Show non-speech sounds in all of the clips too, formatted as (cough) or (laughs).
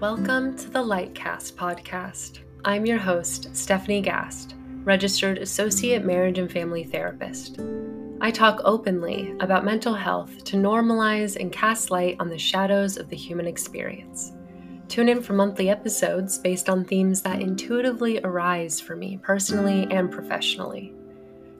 Welcome to the Lightcast podcast. I'm your host, Stephanie Gast, registered associate marriage and family therapist. I talk openly about mental health to normalize and cast light on the shadows of the human experience. Tune in for monthly episodes based on themes that intuitively arise for me personally and professionally.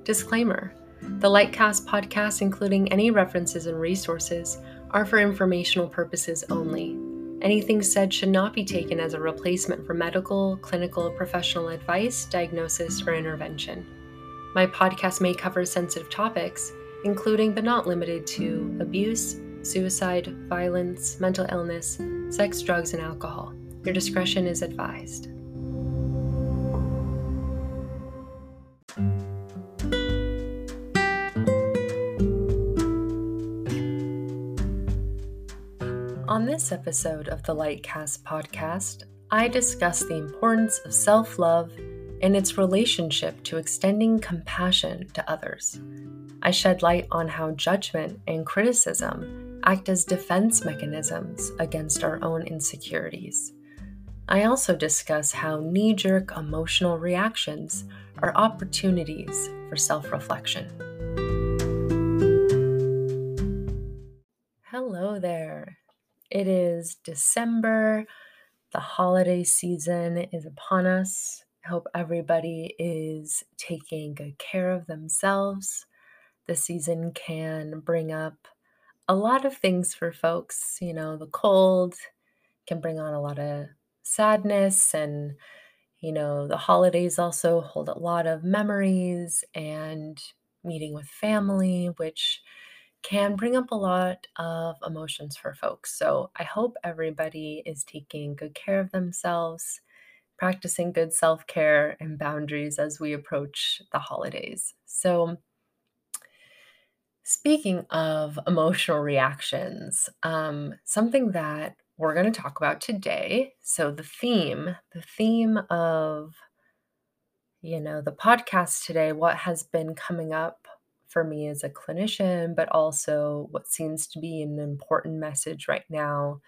Disclaimer The Lightcast podcast, including any references and resources, are for informational purposes only. Anything said should not be taken as a replacement for medical, clinical, professional advice, diagnosis, or intervention. My podcast may cover sensitive topics, including but not limited to abuse, suicide, violence, mental illness, sex, drugs, and alcohol. Your discretion is advised. On this episode of the Lightcast podcast, I discuss the importance of self love and its relationship to extending compassion to others. I shed light on how judgment and criticism act as defense mechanisms against our own insecurities. I also discuss how knee jerk emotional reactions are opportunities for self reflection. Hello there. It is December. The holiday season is upon us. I hope everybody is taking good care of themselves. The season can bring up a lot of things for folks. You know, the cold can bring on a lot of sadness, and, you know, the holidays also hold a lot of memories and meeting with family, which can bring up a lot of emotions for folks. So I hope everybody is taking good care of themselves, practicing good self care and boundaries as we approach the holidays. So, Speaking of emotional reactions, um, something that we're going to talk about today. So, the theme, the theme of, you know, the podcast today, what has been coming up for me as a clinician, but also what seems to be an important message right now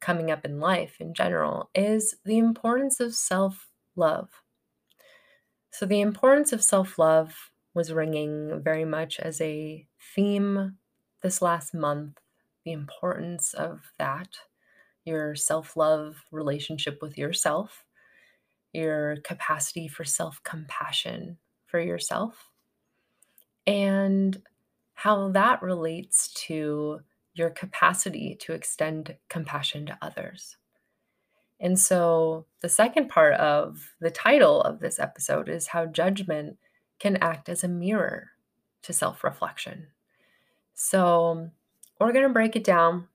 coming up in life in general is the importance of self love. So, the importance of self love was ringing very much as a theme this last month the importance of that, your self love relationship with yourself, your capacity for self compassion for yourself, and how that relates to your capacity to extend compassion to others. And so, the second part of the title of this episode is how judgment can act as a mirror to self reflection. So, we're going to break it down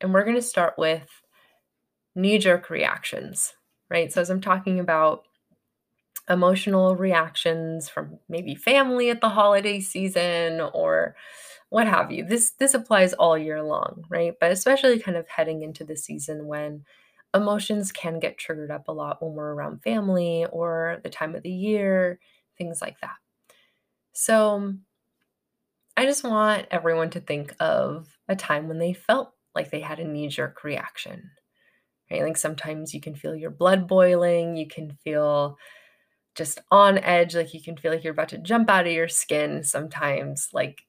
and we're going to start with knee jerk reactions, right? So, as I'm talking about emotional reactions from maybe family at the holiday season or what have you. This this applies all year long, right? But especially kind of heading into the season when emotions can get triggered up a lot when we're around family or the time of the year, things like that. So I just want everyone to think of a time when they felt like they had a knee jerk reaction. Right? Like sometimes you can feel your blood boiling, you can feel just on edge, like you can feel like you're about to jump out of your skin sometimes. Like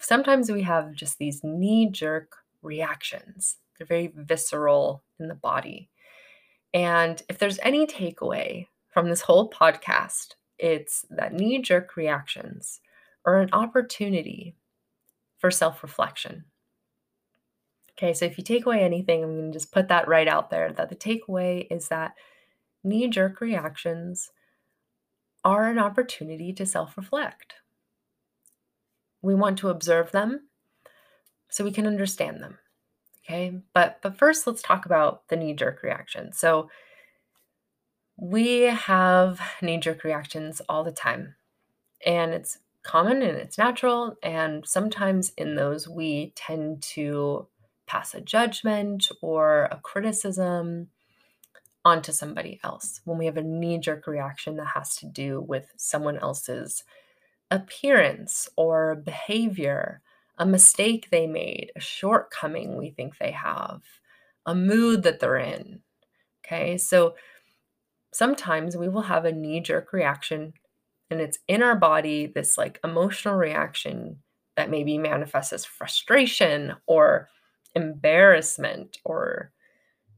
sometimes we have just these knee jerk reactions, they're very visceral in the body. And if there's any takeaway from this whole podcast, it's that knee jerk reactions are an opportunity for self reflection. Okay, so if you take away anything, I'm going to just put that right out there that the takeaway is that knee jerk reactions are an opportunity to self reflect. We want to observe them so we can understand them. Okay, but but first let's talk about the knee jerk reaction. So we have knee jerk reactions all the time, and it's common and it's natural. And sometimes in those, we tend to pass a judgment or a criticism onto somebody else when we have a knee jerk reaction that has to do with someone else's appearance or behavior, a mistake they made, a shortcoming we think they have, a mood that they're in, Okay, so sometimes we will have a knee jerk reaction and it's in our body, this like emotional reaction that maybe manifests as frustration or embarrassment or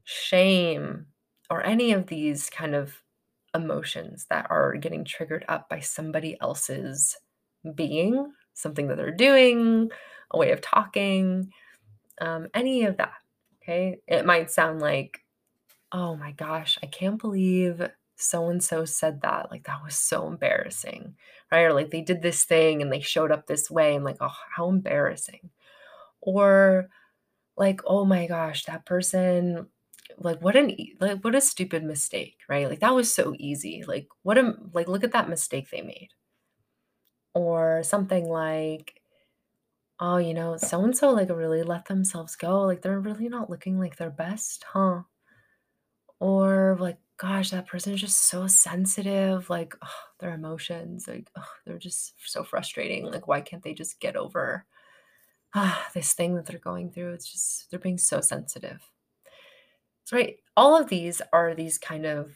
shame or any of these kind of emotions that are getting triggered up by somebody else's being, something that they're doing, a way of talking, um, any of that. Okay. It might sound like, oh my gosh, I can't believe so and so said that. Like, that was so embarrassing. Right. Or like they did this thing and they showed up this way. And like, oh, how embarrassing. Or like, oh my gosh, that person like what an like what a stupid mistake, right? Like that was so easy. Like what a like look at that mistake they made. Or something like, oh, you know, so and so like really let themselves go. Like they're really not looking like their best, huh? Or like, gosh, that person is just so sensitive. Like ugh, their emotions, like ugh, they're just so frustrating. Like why can't they just get over ah, this thing that they're going through? It's just they're being so sensitive. Right, all of these are these kind of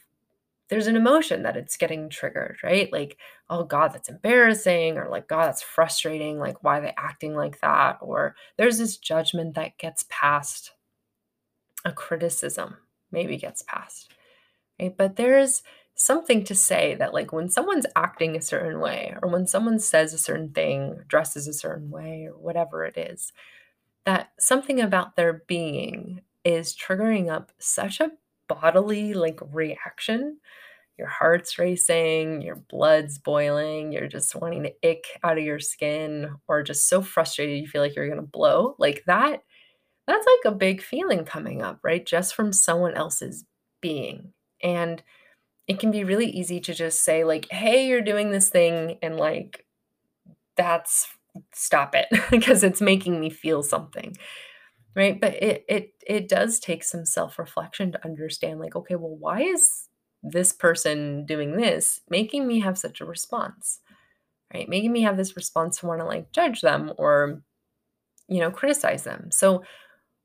there's an emotion that it's getting triggered, right? Like, oh God, that's embarrassing, or like, God, that's frustrating. Like, why are they acting like that? Or there's this judgment that gets passed, a criticism maybe gets passed, right? But there's something to say that, like, when someone's acting a certain way, or when someone says a certain thing, dresses a certain way, or whatever it is, that something about their being is triggering up such a bodily like reaction. Your heart's racing, your blood's boiling, you're just wanting to ick out of your skin, or just so frustrated you feel like you're gonna blow. Like that, that's like a big feeling coming up, right? Just from someone else's being. And it can be really easy to just say, like, hey, you're doing this thing, and like, that's stop it (laughs) because it's making me feel something right? But it it it does take some self-reflection to understand like okay well why is this person doing this making me have such a response? Right? Making me have this response to want to like judge them or you know criticize them. So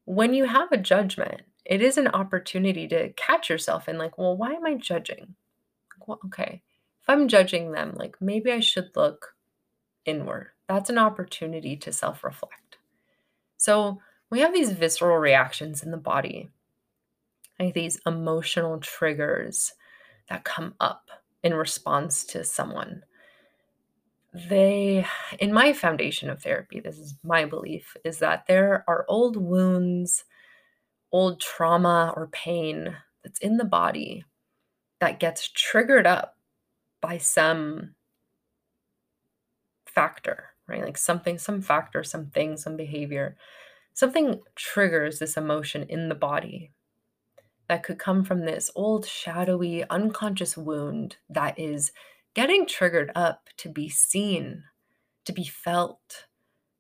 when you have a judgment it is an opportunity to catch yourself and like well why am i judging? Well, okay if i'm judging them like maybe i should look inward. That's an opportunity to self-reflect. So we have these visceral reactions in the body, like these emotional triggers that come up in response to someone. They, in my foundation of therapy, this is my belief, is that there are old wounds, old trauma or pain that's in the body that gets triggered up by some factor, right? Like something, some factor, something, some behavior something triggers this emotion in the body that could come from this old, shadowy, unconscious wound that is getting triggered up to be seen, to be felt,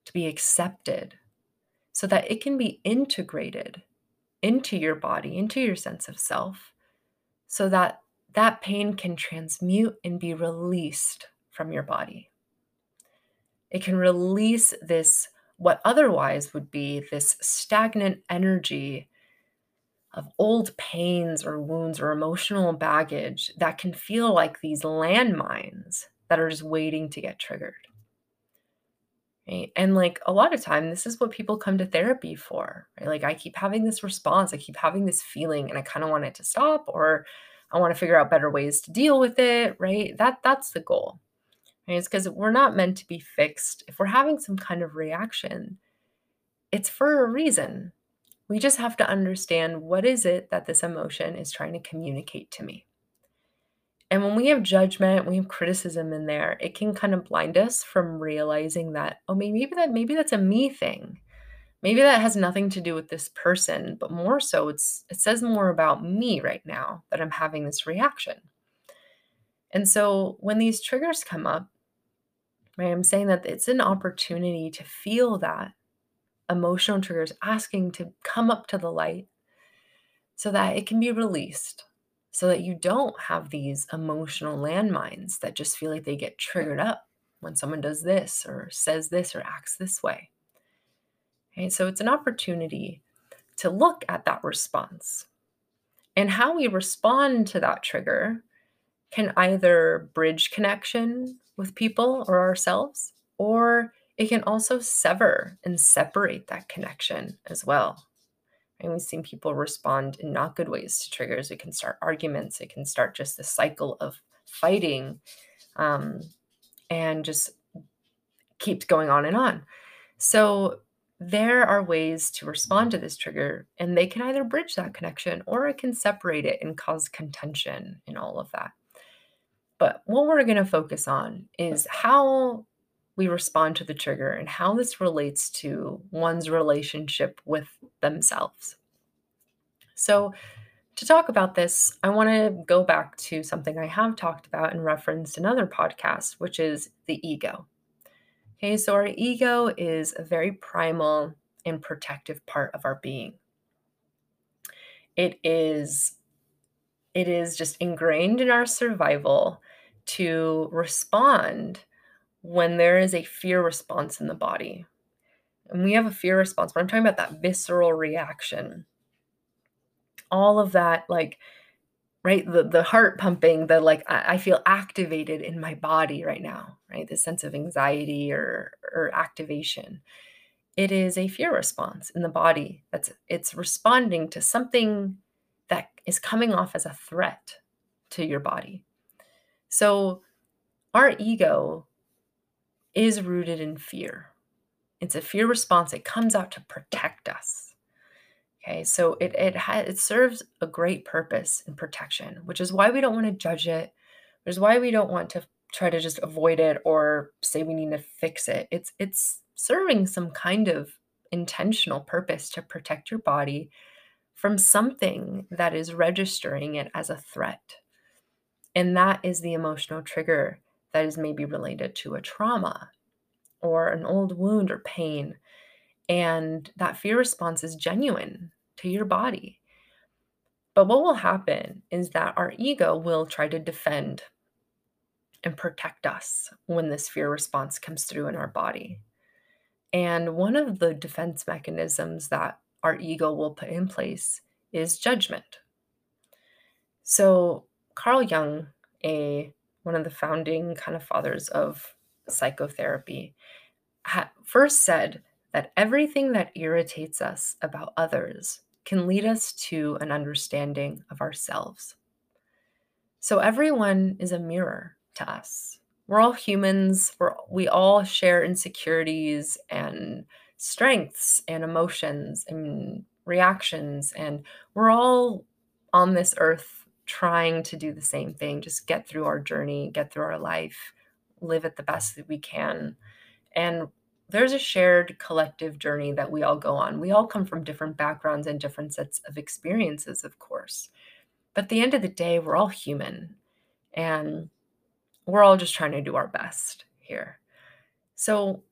to be accepted, so that it can be integrated into your body, into your sense of self, so that that pain can transmute and be released from your body. It can release this what otherwise would be this stagnant energy of old pains or wounds or emotional baggage that can feel like these landmines that are just waiting to get triggered. Right? And like a lot of time, this is what people come to therapy for. Right? Like I keep having this response, I keep having this feeling, and I kind of want it to stop, or I want to figure out better ways to deal with it. Right? That that's the goal. Right? It's because we're not meant to be fixed. If we're having some kind of reaction, it's for a reason. We just have to understand what is it that this emotion is trying to communicate to me. And when we have judgment, we have criticism in there, it can kind of blind us from realizing that, oh, maybe that maybe that's a me thing. Maybe that has nothing to do with this person, but more so it's it says more about me right now that I'm having this reaction. And so when these triggers come up, right? I'm saying that it's an opportunity to feel that emotional triggers asking to come up to the light so that it can be released, so that you don't have these emotional landmines that just feel like they get triggered up when someone does this or says this or acts this way. Okay, so it's an opportunity to look at that response And how we respond to that trigger can either bridge connection with people or ourselves, or it can also sever and separate that connection as well. And we've seen people respond in not good ways to triggers. It can start arguments, it can start just a cycle of fighting um, and just keeps going on and on. So there are ways to respond to this trigger, and they can either bridge that connection or it can separate it and cause contention in all of that. But what we're going to focus on is how we respond to the trigger and how this relates to one's relationship with themselves. So, to talk about this, I want to go back to something I have talked about and referenced in other podcasts, which is the ego. Okay, so our ego is a very primal and protective part of our being. It is it is just ingrained in our survival to respond when there is a fear response in the body. And we have a fear response, but I'm talking about that visceral reaction. All of that, like, right? The the heart pumping, the like I, I feel activated in my body right now, right? The sense of anxiety or or activation. It is a fear response in the body. That's it's responding to something that is coming off as a threat to your body. So our ego is rooted in fear. It's a fear response. It comes out to protect us. Okay, so it it ha- it serves a great purpose in protection, which is why we don't want to judge it. Which is why we don't want to try to just avoid it or say we need to fix it. It's it's serving some kind of intentional purpose to protect your body from something that is registering it as a threat. And that is the emotional trigger that is maybe related to a trauma or an old wound or pain. And that fear response is genuine to your body. But what will happen is that our ego will try to defend and protect us when this fear response comes through in our body. And one of the defense mechanisms that our ego will put in place is judgment. So, Carl Jung, a one of the founding kind of fathers of psychotherapy, ha- first said that everything that irritates us about others can lead us to an understanding of ourselves. So everyone is a mirror to us. We're all humans. We're, we all share insecurities and strengths and emotions and reactions. And we're all on this earth trying to do the same thing, just get through our journey, get through our life, live it the best that we can. And there's a shared collective journey that we all go on. We all come from different backgrounds and different sets of experiences, of course. But at the end of the day, we're all human and we're all just trying to do our best here. So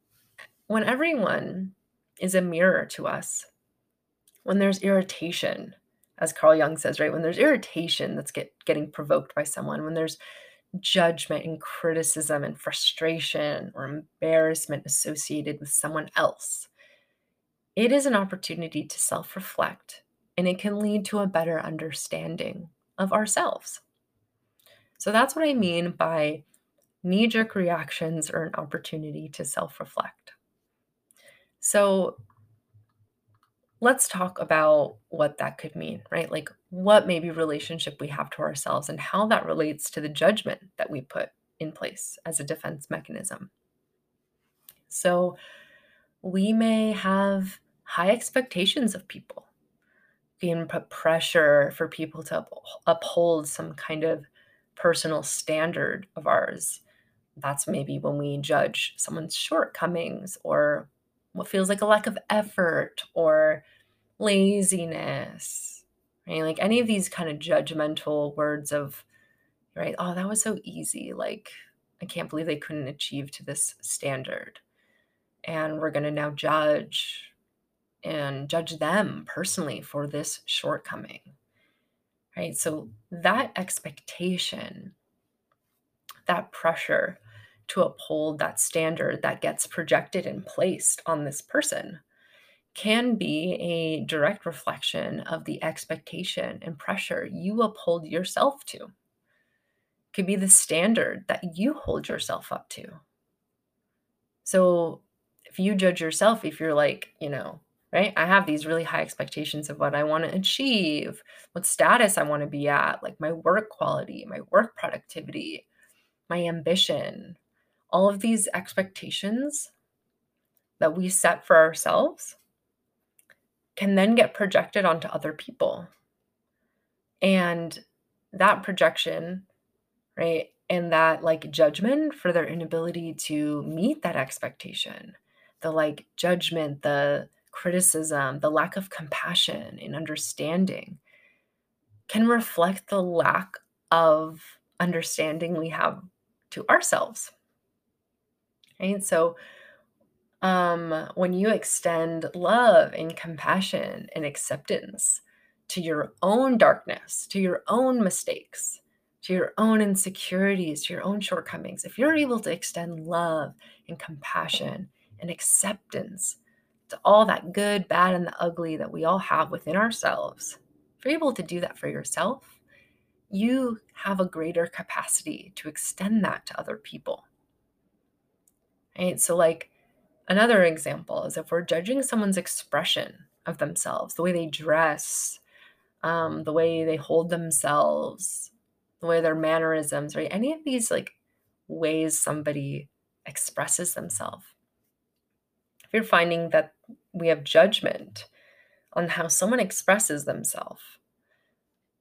when everyone is a mirror to us, when there's irritation, as Carl Jung says, right? When there's irritation that's get, getting provoked by someone, when there's judgment and criticism and frustration or embarrassment associated with someone else, it is an opportunity to self reflect and it can lead to a better understanding of ourselves. So that's what I mean by knee jerk reactions are an opportunity to self reflect. So let's talk about what that could mean, right? Like what maybe relationship we have to ourselves and how that relates to the judgment that we put in place as a defense mechanism. So we may have high expectations of people. Can put pressure for people to uphold some kind of personal standard of ours. That's maybe when we judge someone's shortcomings or what feels like a lack of effort or laziness, right? Like any of these kind of judgmental words of, right? Oh, that was so easy. Like, I can't believe they couldn't achieve to this standard. And we're going to now judge and judge them personally for this shortcoming, right? So that expectation, that pressure, to uphold that standard that gets projected and placed on this person can be a direct reflection of the expectation and pressure you uphold yourself to. It could be the standard that you hold yourself up to. So if you judge yourself, if you're like, you know, right, I have these really high expectations of what I want to achieve, what status I want to be at, like my work quality, my work productivity, my ambition, all of these expectations that we set for ourselves can then get projected onto other people. And that projection, right, and that like judgment for their inability to meet that expectation, the like judgment, the criticism, the lack of compassion and understanding can reflect the lack of understanding we have to ourselves. Right? So um, when you extend love and compassion and acceptance to your own darkness, to your own mistakes, to your own insecurities, to your own shortcomings, if you're able to extend love and compassion and acceptance to all that good, bad, and the ugly that we all have within ourselves, if you're able to do that for yourself, you have a greater capacity to extend that to other people. Right? So, like, Another example is if we're judging someone's expression of themselves, the way they dress, um, the way they hold themselves, the way their mannerisms, right? Any of these like ways somebody expresses themselves. If you're finding that we have judgment on how someone expresses themselves,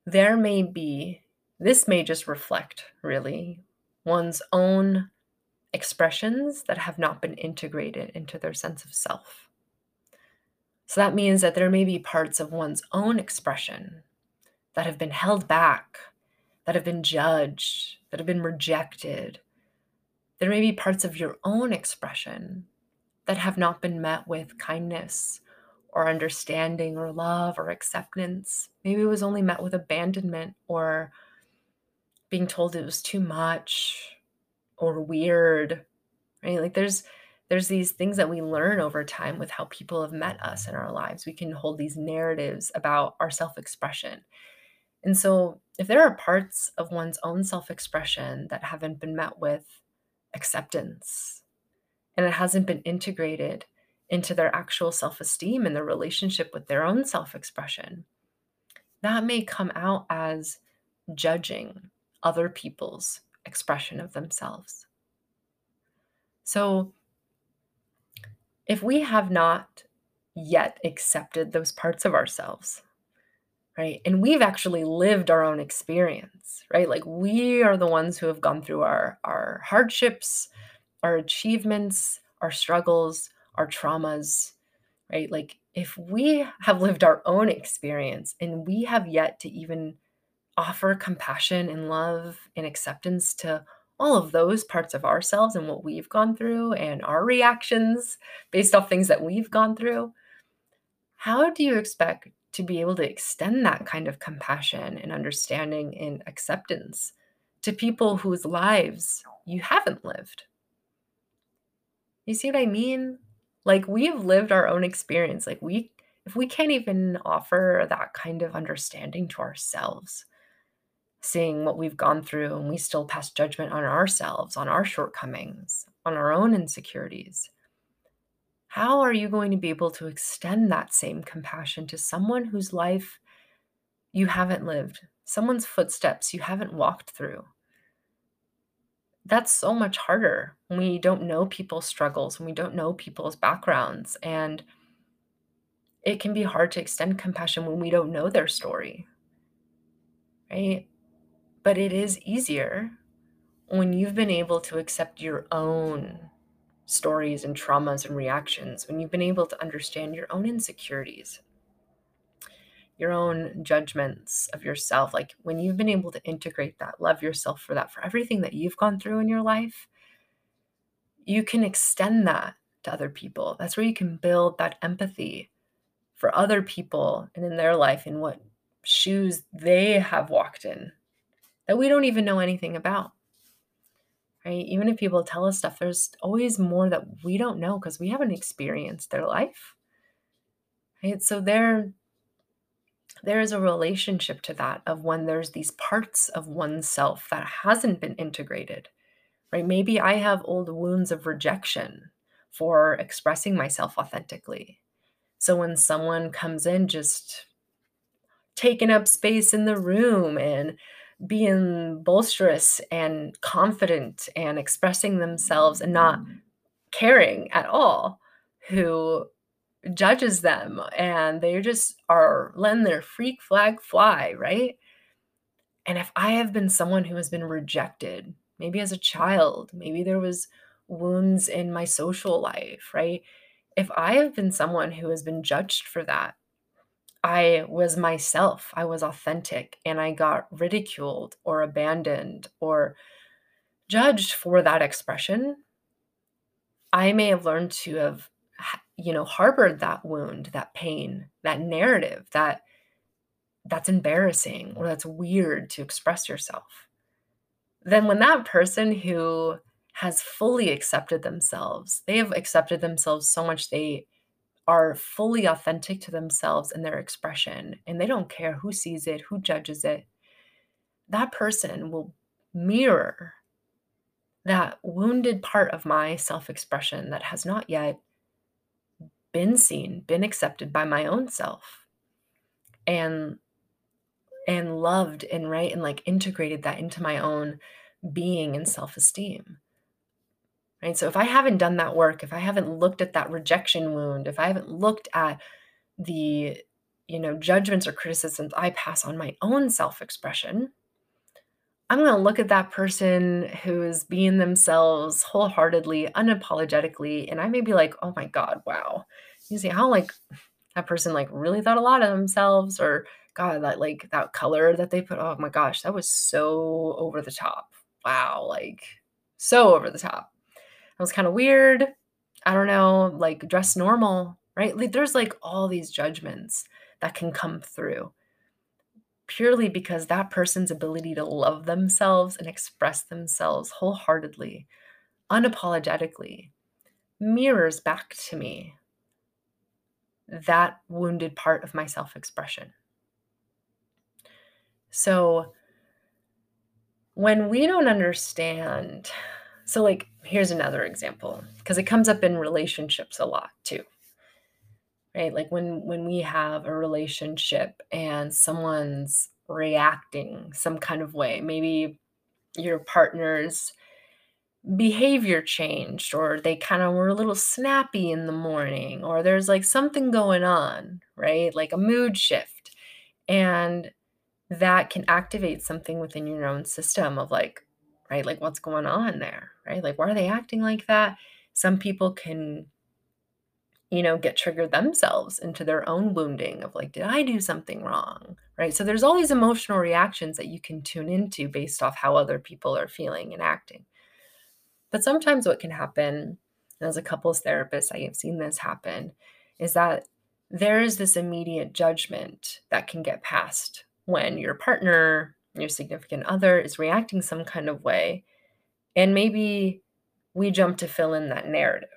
there may be, this may just reflect really one's own expressions that have not been integrated into their sense of self. So that means that there may be parts of one's own expression that have been held back, that have been judged, that have been rejected. There may be parts of your own expression that have not been met with kindness or understanding or love or acceptance. Maybe it was only met with abandonment or being told it was too much or weird right? Like there's there's these things that we learn over time with how people have met us in our lives. We can hold these narratives about our self-expression. And so if there are parts of one's own self-expression that haven't been met with acceptance and it hasn't been integrated into their actual self-esteem and their relationship with their own self-expression that may come out as judging other people's expression of themselves. So, if we have not yet accepted those parts of ourselves, right, and we've actually lived our own experience, right, like we are the ones who have gone through our, our hardships, our achievements, our struggles, our traumas, right? Like, if we have lived our own experience and we have yet to even offer compassion and love and acceptance to all of those parts of ourselves and what we've gone through and our reactions based off things that we've gone through, how do you expect to be able to extend that kind of compassion and understanding and acceptance to people whose lives you haven't lived? You see what I mean? Like we've lived our own experience. Like we if we can't even offer that kind of understanding to ourselves, seeing what we've gone through and we still pass judgment on ourselves, on our shortcomings, on our own insecurities. How are you going to be able to extend that same compassion to someone whose life you haven't lived, someone's footsteps you haven't walked through? That's so much harder when we don't know people's struggles, when we don't know people's backgrounds. And it can be hard to extend compassion when we don't know their story, right? But it is easier when you've been able to accept your own stories and traumas and reactions, when you've been able to understand your own insecurities, your own judgments of yourself, like when you've been able to integrate that, love yourself for that, for everything that you've gone through in your life, you can extend that to other people. That's where you can build that empathy for other people and in their life and what shoes they have walked in that we don't even know anything about. Right? Even if people tell us stuff, there's always more that we don't know because we haven't experienced their life. right? So there, there is a relationship to that of when there's these parts of oneself that hasn't been integrated, right? Maybe I have old wounds of rejection for expressing myself authentically. So when someone comes in just taking up space in the room and being boisterous and confident and expressing themselves and not mm. caring at all who judges them and they just are letting their freak flag fly, right? And if I have been someone who has been rejected, maybe as a child, maybe there was wounds in my social life, right? If I have been someone who has been judged for that, I was myself, I was authentic, and I got ridiculed or abandoned or judged for that expression, I may have learned to have, you know, harbored that wound, that pain, that narrative, that that's embarrassing or that's weird to express yourself. Then when that person who has fully accepted themselves, they have accepted themselves so much they are fully authentic to themselves and their expression, and they don't care who sees it, who judges it, that person will mirror that wounded part of my self expression that has not yet been seen, been accepted by my own self. And and loved and right and like integrated that into my own being and self-esteem right? So if I haven't done that work, if I haven't looked at that rejection wound, if I haven't looked at the you know judgments or criticisms I pass on my own self-expression, I'm going to look at that person who is being themselves wholeheartedly, unapologetically, and I may be like, "Oh my god, wow." You see how like that person like really thought a lot of themselves or god that like that color that they put oh my gosh that was so over the top wow like so over the top it was kind of weird. I don't know, like dress normal, right? Like, there's like all these judgments that can come through purely because that person's ability to love themselves and express themselves wholeheartedly, unapologetically, mirrors back to me that wounded part of my self expression. So, when we don't understand so, like, here's another example because it comes up in relationships a lot too. Right? Like when when we have a relationship and someone's reacting some kind of way, maybe your partner's behavior changed or they kind of were a little snappy in the morning or there's like something going on, right? Like a mood shift. And that can activate something within your own system of like, right? Like, what's going on there, right? Like, why are they acting like that? Some people can, you know, get triggered themselves into their own wounding of like, did I do something wrong, right? So there's all these emotional reactions that you can tune into based off how other people are feeling and acting. But sometimes what can happen, as a couples therapist, I have seen this happen, is that there is this immediate judgment that can get passed when your partner your significant other is reacting some kind of way. And maybe we jump to fill in that narrative.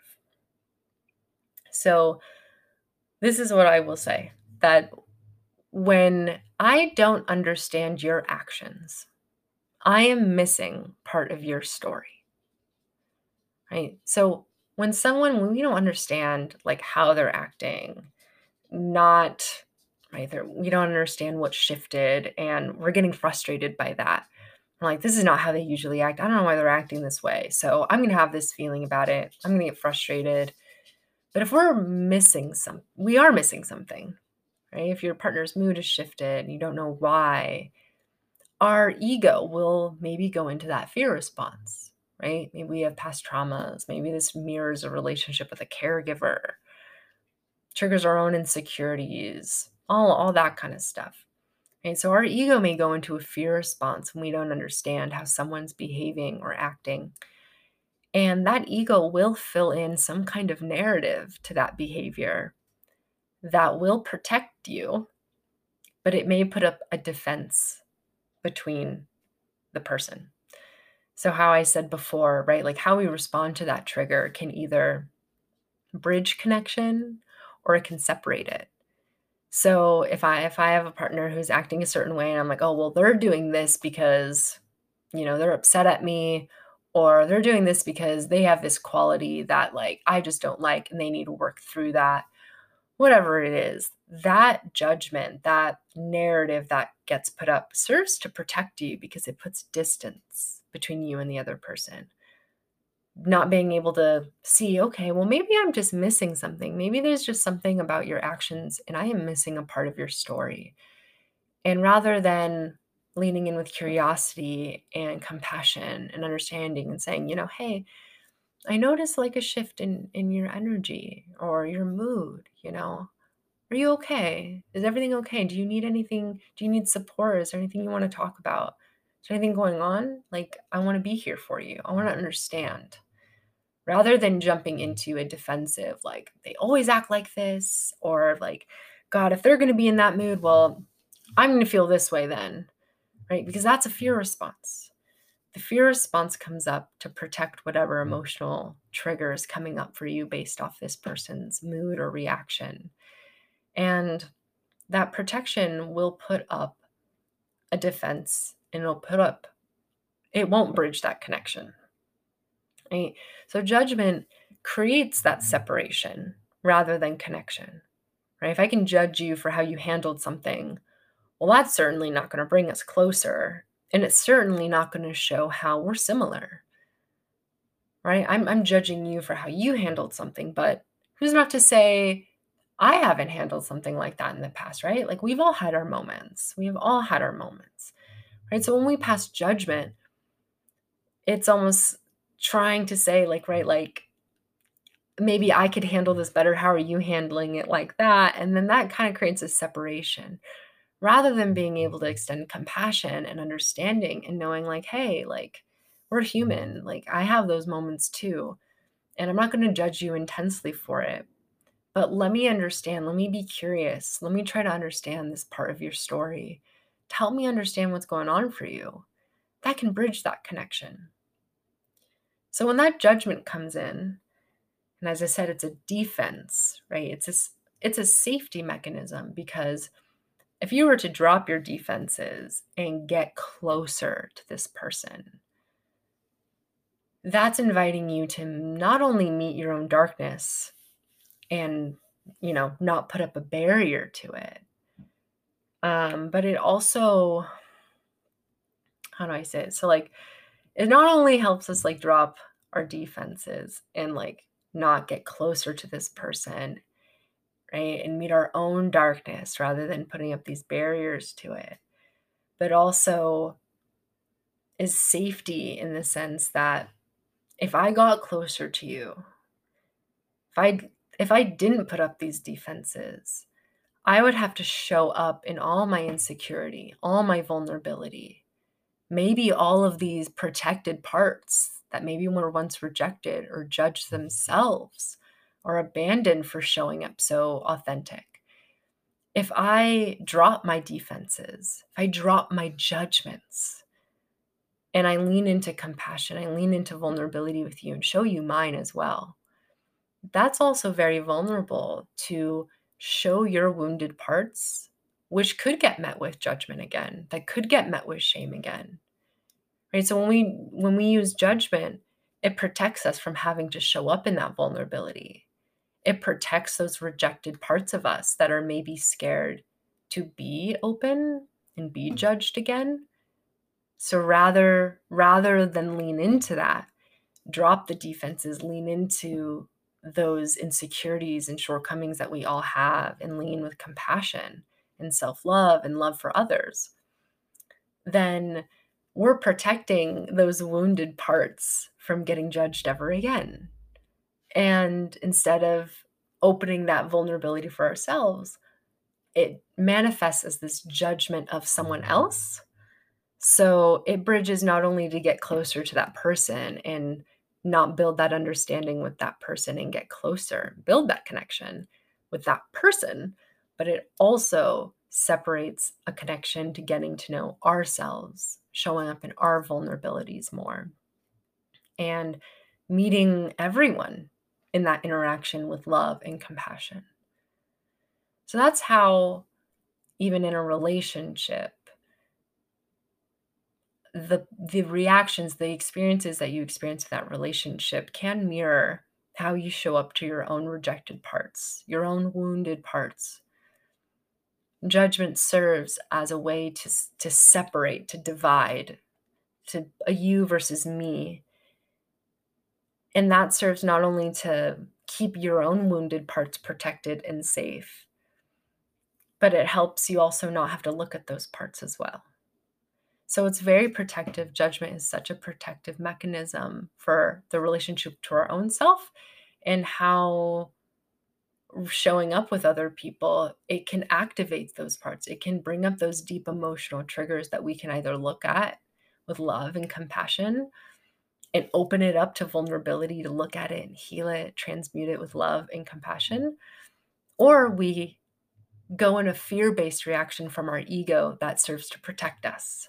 So, this is what I will say that when I don't understand your actions, I am missing part of your story. Right? So, when someone, when we don't understand like how they're acting, not right? They're, we don't understand what shifted, and we're getting frustrated by that. We're like, this is not how they usually act. I don't know why they're acting this way. So I'm going to have this feeling about it. I'm going to get frustrated. But if we're missing some, we are missing something, right? If your partner's mood is shifted and you don't know why, our ego will maybe go into that fear response, right? Maybe we have past traumas. Maybe this mirrors a relationship with a caregiver, triggers our own insecurities, all all that kind of stuff. Right? So our ego may go into a fear response when we don't understand how someone's behaving or acting. And that ego will fill in some kind of narrative to that behavior that will protect you, but it may put up a defense between the person. So, how I said before, right, like how we respond to that trigger can either bridge connection or it can separate it. So if I if I have a partner who's acting a certain way and I'm like, "Oh, well, they're doing this because, you know, they're upset at me or they're doing this because they have this quality that like I just don't like and they need to work through that." Whatever it is, that judgment, that narrative that gets put up serves to protect you because it puts distance between you and the other person not being able to see, okay, well, maybe I'm just missing something. Maybe there's just something about your actions and I am missing a part of your story. And rather than leaning in with curiosity and compassion and understanding and saying, you know, hey, I noticed like a shift in in your energy or your mood, you know. Are you okay? Is everything okay? Do you need anything? Do you need support? Is there anything you want to talk about? Is there anything going on? Like, I want to be here for you. I want to understand rather than jumping into a defensive, like they always act like this, or like, God, if they're going to be in that mood, well, I'm going to feel this way then, right? Because that's a fear response. The fear response comes up to protect whatever emotional trigger is coming up for you based off this person's mood or reaction. And that protection will put up a defense and it'll put up, it won't bridge that connection right? So judgment creates that separation rather than connection, right? If I can judge you for how you handled something, well, that's certainly not going to bring us closer. And it's certainly not going to show how we're similar, right? I'm, I'm judging you for how you handled something, but who's not to say I haven't handled something like that in the past, right? Like we've all had our moments. We've all had our moments, right? So when we pass judgment, it's almost trying to say like right mm-hmm. like maybe I could handle this better. How are you handling it like that? And then that kind of creates a separation rather than being mm-hmm. able to extend compassion and understanding and knowing, like, hey, like, we're mm-hmm. human. Like, I have those moments too. And I'm not going to judge you intensely for it. But let me understand. Let me be curious. Let me try to understand this part of your story. To help me understand what's going on for you. That can bridge that connection. So when that judgment comes in, and as I said, it's a defense, right? It's a, it's a safety mechanism because if you were to drop your defenses and get closer to this person, that's inviting you to not only meet your own darkness and, you know, not put up a barrier to it, um, but it also, how do I say it? So, like, it not only helps us like drop our defenses and like not get closer to this person, right? And meet our own darkness rather than putting up these barriers to it. But also is safety in the sense that if I got closer to you, if I if I didn't put up these defenses, I would have to show up in all my insecurity, all my vulnerability, maybe all of these protected parts that maybe were once rejected or judged mm-hmm. themselves or abandoned for showing up so authentic. If I drop my defenses, if I drop my judgments, and I lean into compassion, I lean into vulnerability with you and show you mine as well. That's also very vulnerable to show your wounded parts, which could get met with judgment again, that could get met with shame again right? So when we when we use judgment it protects us from having to show up in that vulnerability. It protects those rejected parts of us that are maybe scared to be open and be mm-hmm. judged again. So rather rather than lean into that drop the defenses lean into those insecurities and shortcomings that we all have and lean with compassion and self-love and love for others then we're protecting those wounded parts from getting judged ever again. And instead of opening that vulnerability for ourselves, it manifests as this judgment of someone mm-hmm. else. So it bridges not only to get closer to that person and not build that understanding with that person and get closer, build that connection with that person, but it also separates a connection to getting to know ourselves, showing up in our vulnerabilities more, and meeting everyone in that interaction with love and compassion. So that's how, even in a relationship, the the reactions, the experiences that you experience in that relationship can mirror how you show up to your own rejected parts, your own wounded parts. Judgment serves as a way to, to separate, to divide, to a you versus me. And that serves not only to keep your own wounded parts protected and safe, but it helps you also not have to look at those parts as well. So it's very protective. Judgment is such a protective mechanism for the relationship to our own self and how showing up with other people, it can activate those parts. It can bring up those deep emotional triggers that we can either look at with love and compassion and open it up to vulnerability to look at it and heal it, transmute it with love and compassion. Or we go in a fear based reaction from our ego that serves to protect us.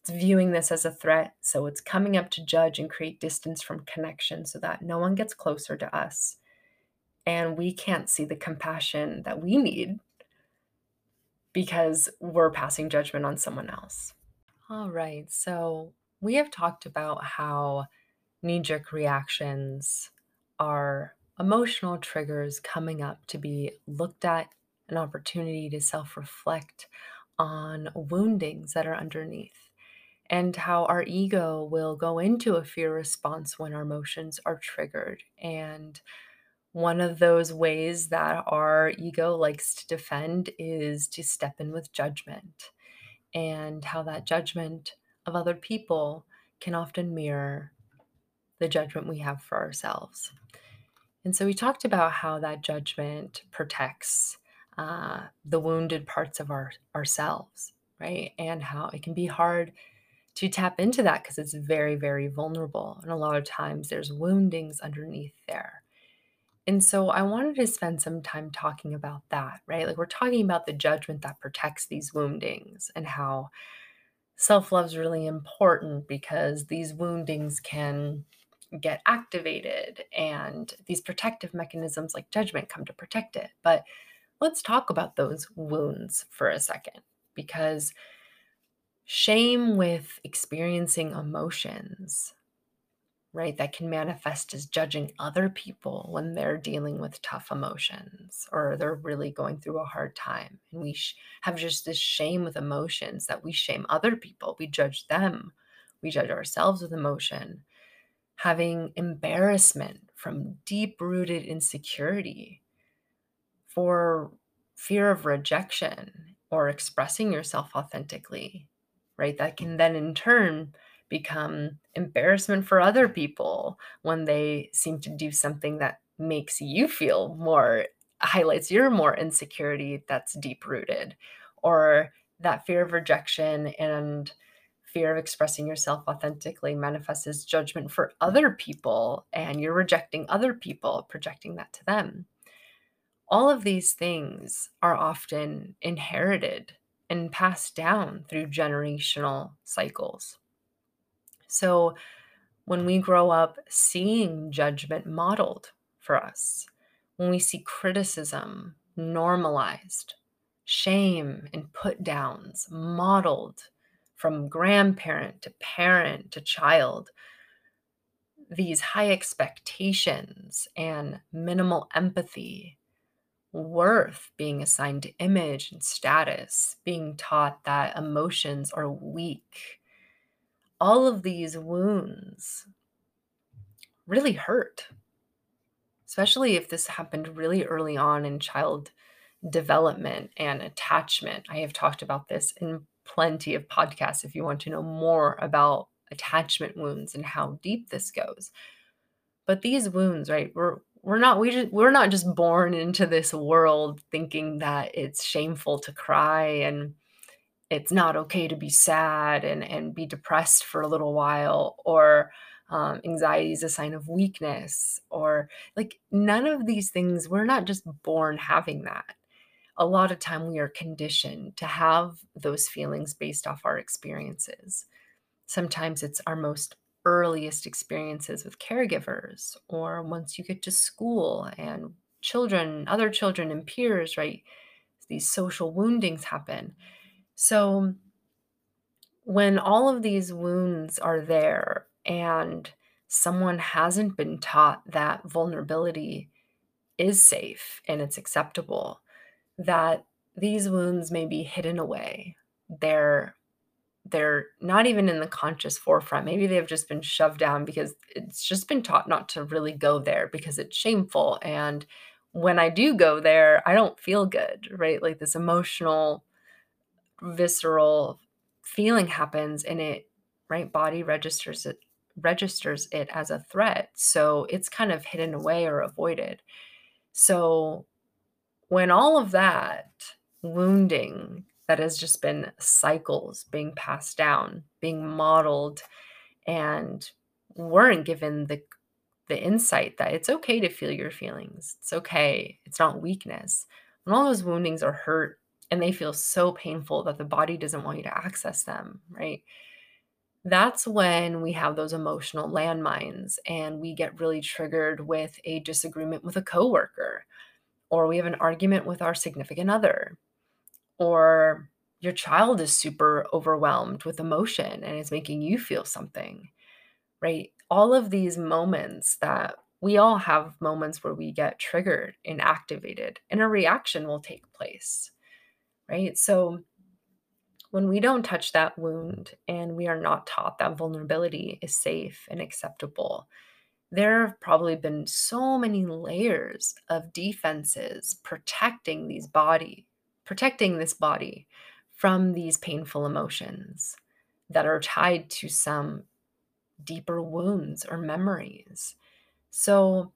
It's viewing this as a threat. So it's coming up to judge and create distance from connection so that no one gets closer to us. And we can't see the compassion that we need because we're passing judgment on someone else. All right. So we have talked about how knee jerk reactions are emotional triggers coming up to be looked at, an opportunity to self reflect on woundings that are underneath and how our ego will go into a fear response when our emotions are triggered. And one of those ways that our ego likes to defend is to step in with judgment, and how that judgment of other people can often mirror the judgment we have for ourselves. And so we talked about how that judgment protects uh, the wounded parts of our ourselves, right? And how it can be hard to tap into that because it's very, very vulnerable. And a lot of times there's woundings underneath there. And so I wanted to spend some time talking about that, right? Like we're talking about the judgment that protects these woundings and how self love is really important because these woundings can get activated and these protective mechanisms like judgment come to protect it. But let's talk about those wounds for a second because shame with experiencing emotions, right? That can manifest as judging other people when they're dealing with tough emotions or they're really going through a hard time. And we sh- have just this shame with emotions that we shame other people, we judge them, we judge ourselves with emotion. Having embarrassment from deep rooted insecurity for fear of rejection or expressing yourself authentically right? That can then in turn become embarrassment for other people when they seem to do something that makes you feel more highlights your more insecurity that's deep rooted or that fear of rejection and fear of expressing yourself authentically manifests as judgment for other people and you're rejecting other people projecting that to them all of these things are often inherited and passed down through generational cycles. So when we grow up seeing judgment modeled for us, when we see criticism normalized, shame and put downs modeled from grandparent to parent to child, these high expectations and minimal empathy worth being assigned to image and status, being taught that emotions are weak. All of these wounds really hurt, especially if this happened really early on in child development and attachment. I have talked about this in plenty of podcasts if you want to know more about attachment wounds and how deep this goes. But these wounds, right, we're we're not we just we're not just born into this world thinking that it's shameful to cry and it's not okay to be sad and and be depressed for a little while or um, anxiety is a sign of weakness or like none of these things we're not just born having that a lot of time we are conditioned to have those feelings based off our experiences sometimes it's our most earliest experiences with caregivers or once you get to school and children, other children and peers, right? these social woundings happen. So when all of these wounds are there and someone hasn't been taught that vulnerability is safe and it's acceptable, that these wounds may be hidden away. They're they're not even in the conscious forefront. Maybe they've just been shoved down because it's just been taught not to really go there because it's shameful. And when I do go there, I don't feel good, right? Like this emotional, visceral feeling happens and it, right? Body registers it registers it as a threat. So it's kind of hidden away or avoided. So when all of that wounding that has just been cycles being passed down, being modeled, and weren't given the the insight that it's okay to feel your feelings. It's okay. It's not weakness. When all those woundings are hurt and they feel so painful that the body doesn't want you to access them, right? That's when we have those emotional landmines and we get really triggered with a disagreement with a coworker or we have an argument with our significant other or your child is super overwhelmed with emotion and it's making you feel something, right? All of these moments that we all have moments where we get triggered and activated, and a reaction will take place, right? So, when we don't touch that wound and we are not taught that vulnerability is safe and acceptable, there have probably been so many layers of defenses protecting these body protecting this body from these painful emotions that are tied to some deeper wounds or memories. So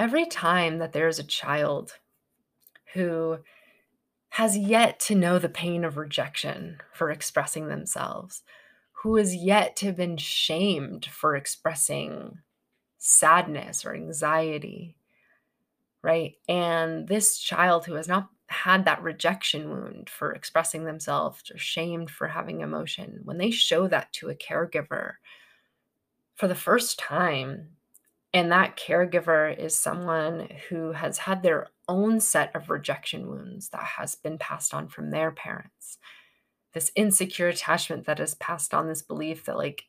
every time that there's a child who has yet to know the pain of rejection for expressing themselves, who has yet to have been shamed for expressing sadness or anxiety, right? And this child who has not had that rejection wound for expressing themselves or shamed for having emotion, when they show that to a caregiver for the first time, and that caregiver is someone who has had their own set of rejection wounds that has been passed on from their parents, this insecure attachment that is passed on, this belief that, like,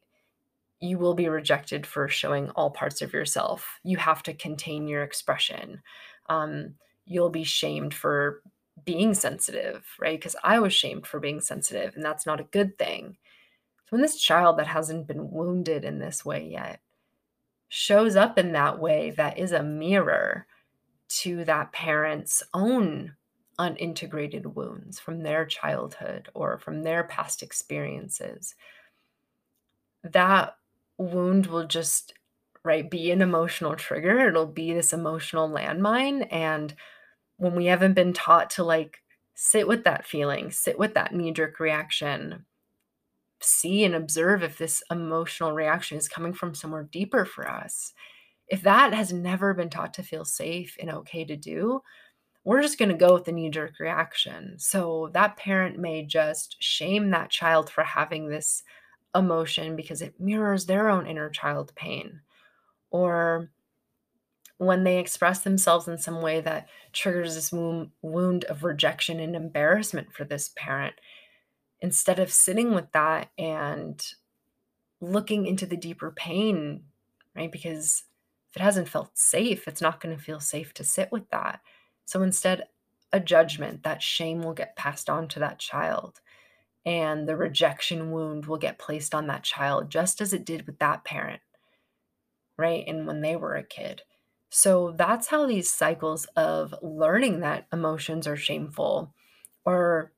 you will be rejected for showing all parts of yourself. You have to contain your expression. Um, you'll be shamed for being sensitive, right? Because I was shamed for being sensitive, and that's not a good thing. So when this child that hasn't been wounded in this way yet shows up in that way, that is a mirror to that parent's own unintegrated wounds from their childhood or from their past experiences. That wound will just right be an emotional trigger it'll be this emotional landmine and when we haven't been taught to like sit with that feeling, sit with that knee jerk reaction, see and observe if this emotional reaction is coming from somewhere deeper for us. If that has never been taught to feel safe and okay to do, we're just going to go with the knee jerk reaction. So that parent may just shame that child for having this emotion because it mirrors their own inner child pain. Or when they express themselves in some way that triggers this wound, of rejection and embarrassment for this parent, instead of sitting with that and looking into the deeper pain, right? Because if it hasn't felt safe, it's not going to feel safe to sit with that. So instead, a judgment, that shame will get passed on to that child. And the rejection wound will get placed on that child, just as it did with that parent, right? And when they were a kid. So that's how these cycles of learning that emotions are shameful or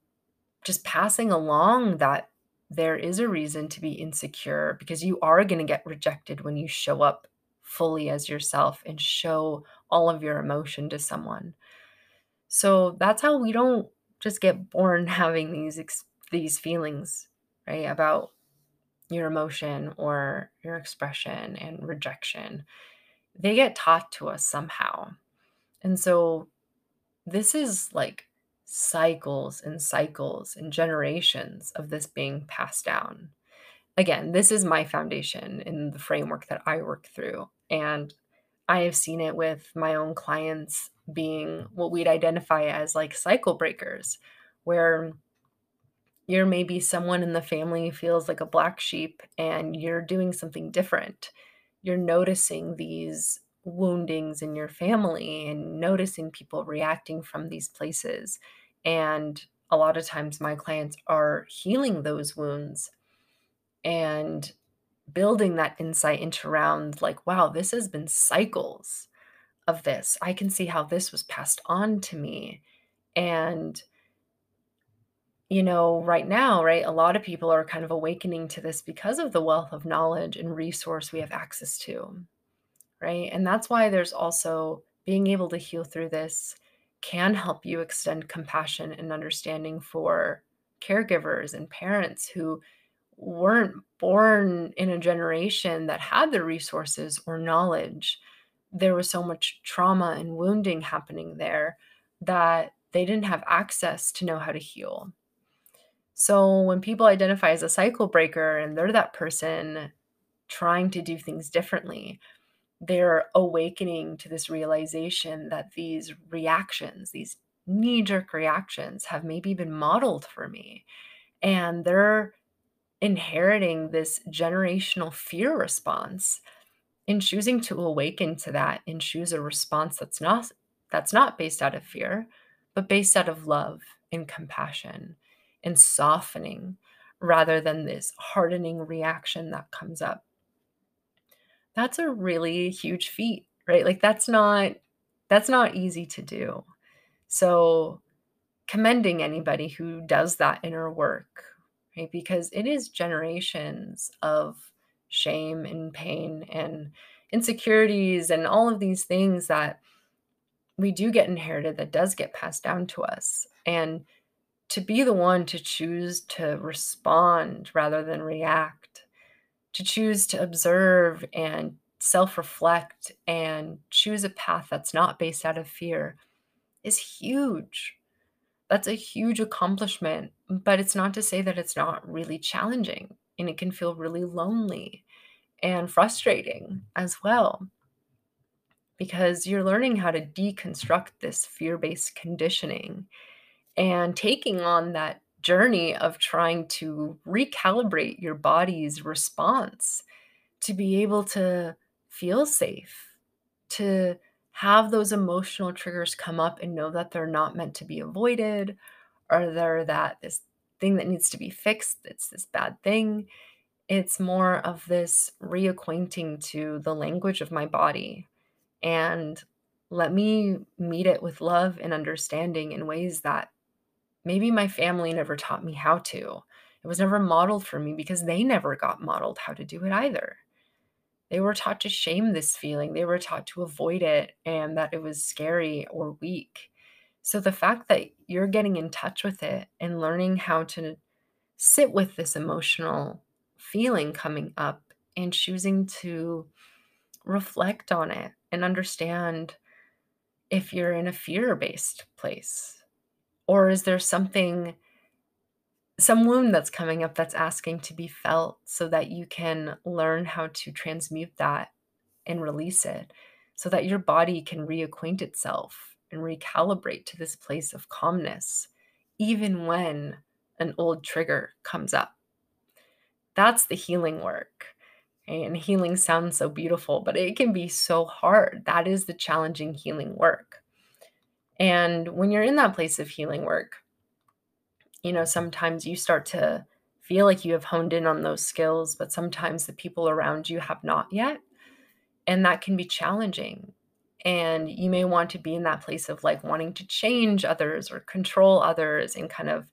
just passing along that there is a reason to be insecure because you are going to get rejected when you show up fully as yourself and show all of your emotion to someone. So that's how we don't just get born (laughs) having these ex- these feelings, right? About your emotion or your expression and rejection they get taught to us somehow. And so this is like cycles and cycles and generations of this being passed down. Again, this is my foundation in the framework that I work through. And I have seen it with my own clients being what we'd identify as like cycle breakers, where you're maybe someone in the family feels like a black sheep and you're doing something different. You're noticing these woundings in your family and noticing people reacting from these places. And a lot of times my clients are healing those wounds and building that insight into around like, wow, this has been cycles of this. I can see how this was passed on to me. And you know, right now, right, a lot of people are kind of awakening to this because of the wealth of knowledge and resource we have access to, right? And that's why there's also being able to heal through this can help you extend compassion and understanding for caregivers and parents who weren't born in a generation that had the resources or knowledge. There was so much trauma and wounding happening there that they didn't have access to know how to heal. So when people identify as a cycle breaker and they're that person trying to do things differently, they're awakening to this realization that these reactions, these knee jerk reactions, have maybe been modeled for me. And they're inheriting this generational fear response in choosing to awaken to that and choose a response that's not that's not based out of fear but based out of love and compassion and softening rather than this hardening reaction that comes up that's a really huge feat, right? Like that's not that's not easy to do. So commending anybody who does that inner work, right? Because it is generations of shame and pain and insecurities and all of these things that we do get inherited that does get passed down to us. And to be the one to choose to respond rather than react to choose to observe and self reflect and choose a path that's not based out of fear is huge. That's a huge accomplishment, but it's not to say that it's not really challenging and it can feel really lonely and frustrating as well. Because you're learning how to deconstruct this fear based conditioning and taking on that journey of trying to recalibrate your body's response to be able to feel safe, to have those emotional triggers come up and know that they're not meant to be avoided or they're that this thing that needs to be fixed, it's this bad thing. It's more of this reacquainting to the language of my body and let me meet it with love and understanding in ways that maybe my family never taught me how to. It was never modeled for me because they never got modeled how to do it either. They were taught to shame this feeling, they were taught to avoid it and that it was scary or weak. So the fact that you're getting in touch with it and learning how to sit with this emotional feeling coming up and choosing to reflect on it and understand if you're in a fear based place or is there something, some wound that's coming up that's asking to be felt so that you can learn how to transmute that and release it so that your body can reacquaint itself and recalibrate to this place of calmness, even when an old trigger comes up? That's the healing work. And healing sounds so beautiful, but it can be so hard. That is the challenging healing work. And when you're in that place of healing work, you know, sometimes you start to feel like you have honed in on those skills, but sometimes the people around you have not yet. And that can be challenging. And you may want to be in that place of like wanting to change others or control others and kind of,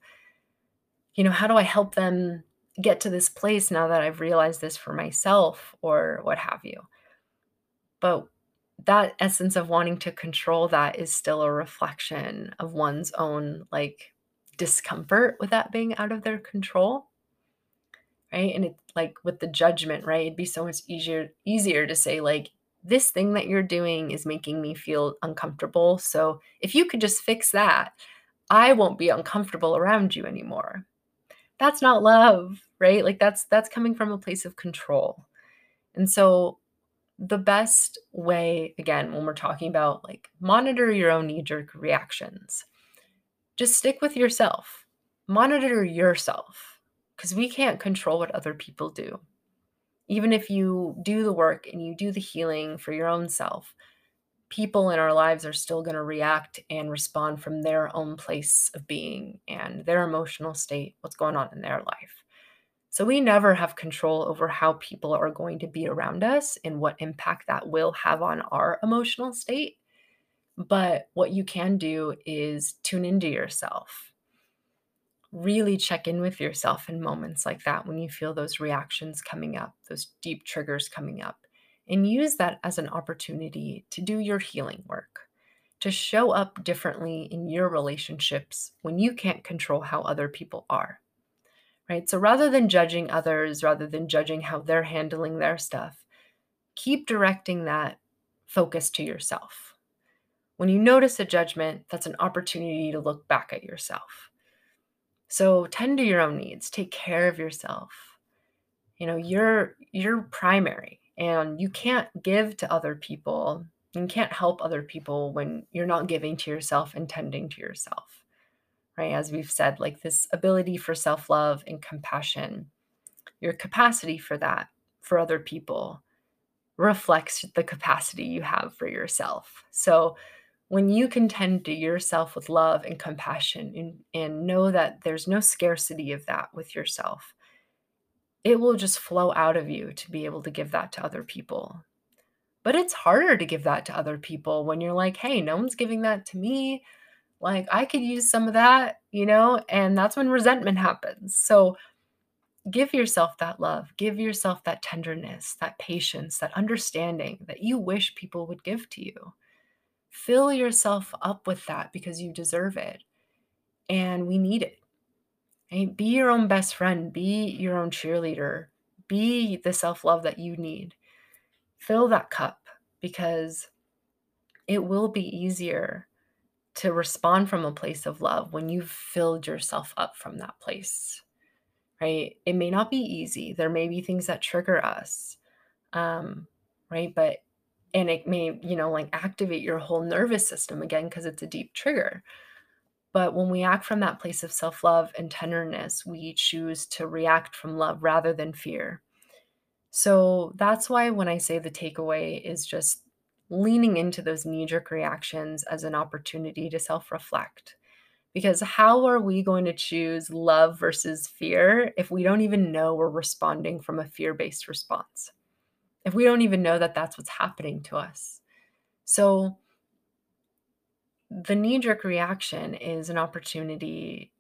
you know, how do I help them get to this place now that I've realized this for myself or what have you? But that essence of wanting to control that is still a reflection of one's own like discomfort with that being out of their control right? And it's like with the judgment right it'd be so much easier easier to say like this thing that you're doing is making me feel uncomfortable so if you could just fix that i won't be uncomfortable around you anymore. That's not love right? Like that's that's coming from a place of control. And so the best way, again, when we're talking about like monitor your own knee jerk reactions, just stick with yourself. Monitor yourself because we can't control what other people do. Even if you do the work and you do the healing for your own self, people in our lives are still going to react and respond from their own place of being and their emotional state, what's going on in their life. So we never have control over how people are going to be around us and what impact that will have on our emotional state. But what you can do is tune into yourself. Really check in with yourself in moments like that when you feel those reactions coming up, those deep triggers coming up, and use that as an opportunity to do your healing work, to show up differently in your relationships when you can't control how other people are right? So rather than judging others, rather than judging how they're handling their stuff, keep directing that focus to yourself. When you notice a judgment, that's an opportunity to look back at yourself. So tend to your own needs, take care of yourself. You know, you're you're primary and you can't give to other people. You can't help other people when you're not giving to yourself and tending to yourself right? As we've said, like this ability for self love and compassion, your capacity for that for other people reflects the capacity you have for yourself. So when you contend to yourself with love and compassion and, and know that there's no scarcity of that with yourself, it will just flow out of you to be able to give that to other people. But it's harder to give that to other people when you're like, hey, no one's giving that to me. Like, I could use some of that, you know, and that's when resentment happens. So, give yourself that love, give yourself that tenderness, that patience, that understanding that you wish people would give to you. Fill yourself up with that because you deserve it. And we need it. Right? Be your own best friend, be your own cheerleader, be the self love that you need. Fill that cup because it will be easier to respond from a place of love when you've filled yourself up from that place right it may not be easy there may be things that trigger us um right but and it may you know like activate your whole nervous system again because it's a deep trigger but when we act from that place of self-love and tenderness we choose to react from love rather than fear so that's why when i say the takeaway is just leaning into those knee jerk reactions as an opportunity to self reflect. Because how are we going to choose love versus fear if we don't even know we're responding from a fear based response? If we don't even know that that's what's happening to us. So, the knee jerk reaction is an opportunity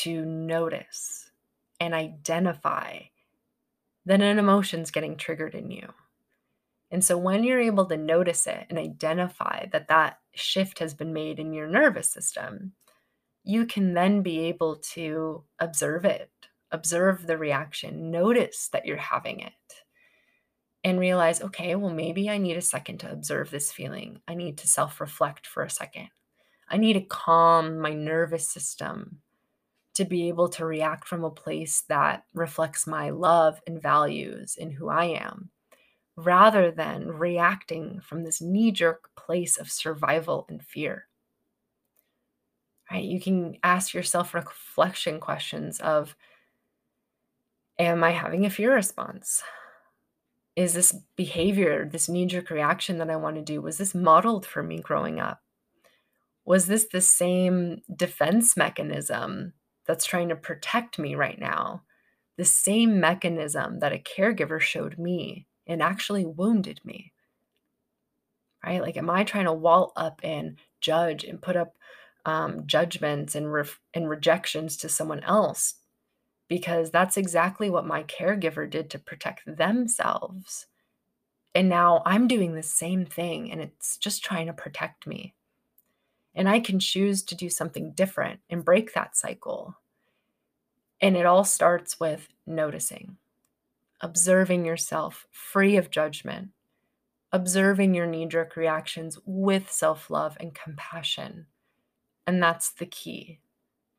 to notice and identify that an emotion's getting triggered in you. And so when you're able to notice it and identify that that shift has been made in your nervous system, you can then be able to observe it, observe the reaction, notice that you're having it, and realize, okay, well, maybe I need a second to observe this feeling. I need to self reflect for a second. I need to calm my nervous system to be able to react from a place that reflects my love and values in who I am rather than reacting from this knee jerk place of survival and fear. Right? You can ask yourself reflection questions of Am I having a fear response? Is this behavior, this knee jerk reaction that I want to do, was this modeled for me growing up? Was this the same defense mechanism that's trying to protect me right now? The same mechanism that a caregiver showed me and actually wounded me. Right? Like, am I trying to wall up and judge and put up um, judgments and, and rejections to someone else? Because that's exactly what my caregiver did to protect themselves. And now I'm doing the same thing, and it's just trying to protect me. And I can choose to do something different and break that cycle. And it all starts with noticing observing yourself free of judgment, observing your knee jerk reactions with self love and compassion. And that's the key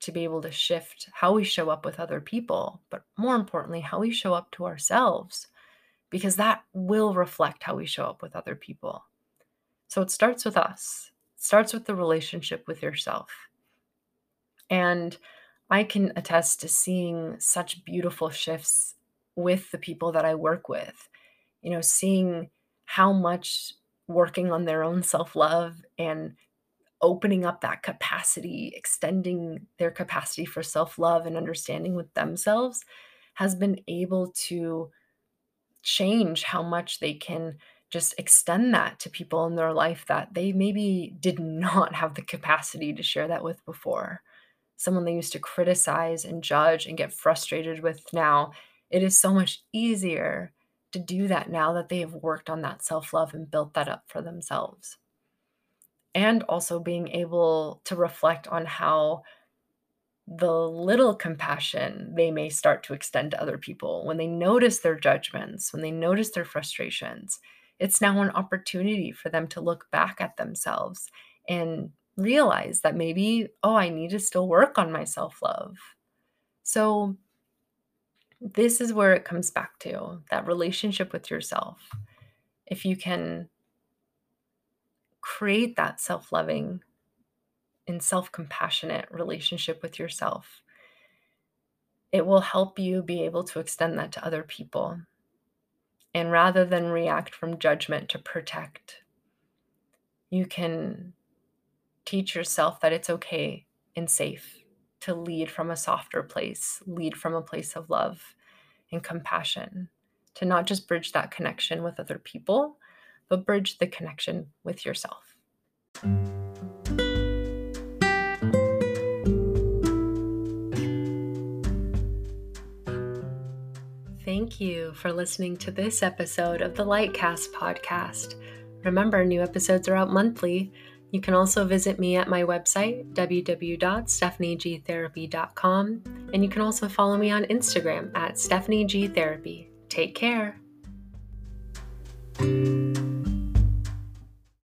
to be able to shift how we show up with other people, but more importantly, how we show up to ourselves. because that will reflect how we show up with other people. So it starts with us, it starts with the relationship with yourself. And I can attest to seeing such beautiful shifts with the people that I work with. You know, seeing how much working on their own self love and opening up that capacity, extending their capacity for self love and understanding with themselves has been able to change how much they can just extend that to people in their life that they maybe did (laughs) not have the capacity to share that with before. Someone they used to criticize and judge and get frustrated with now, it is so much easier to do that now that they have worked on that self love and built that up for themselves. And also being able to reflect on how the little compassion they may start to extend to other people when they notice their judgments, when they notice their frustrations. It's now an opportunity for them to look back at themselves and realize that maybe, oh, I need to still work on my self love. So, this is where it comes back to that relationship with yourself. If you can create that self loving and self compassionate relationship with yourself, it will help you be able to extend that to other people. And rather than react from judgment to protect, you can teach yourself that it's okay and safe to lead from a softer place, lead from a place of love and compassion, to not just bridge that connection with other people, but bridge the connection with yourself. Thank you for listening to this episode of the Lightcast podcast. Remember, new episodes are out monthly. You can also visit me at my website, www.stephaniegtherapy.com, and you can also follow me on Instagram at stephaniegtherapy. Take care.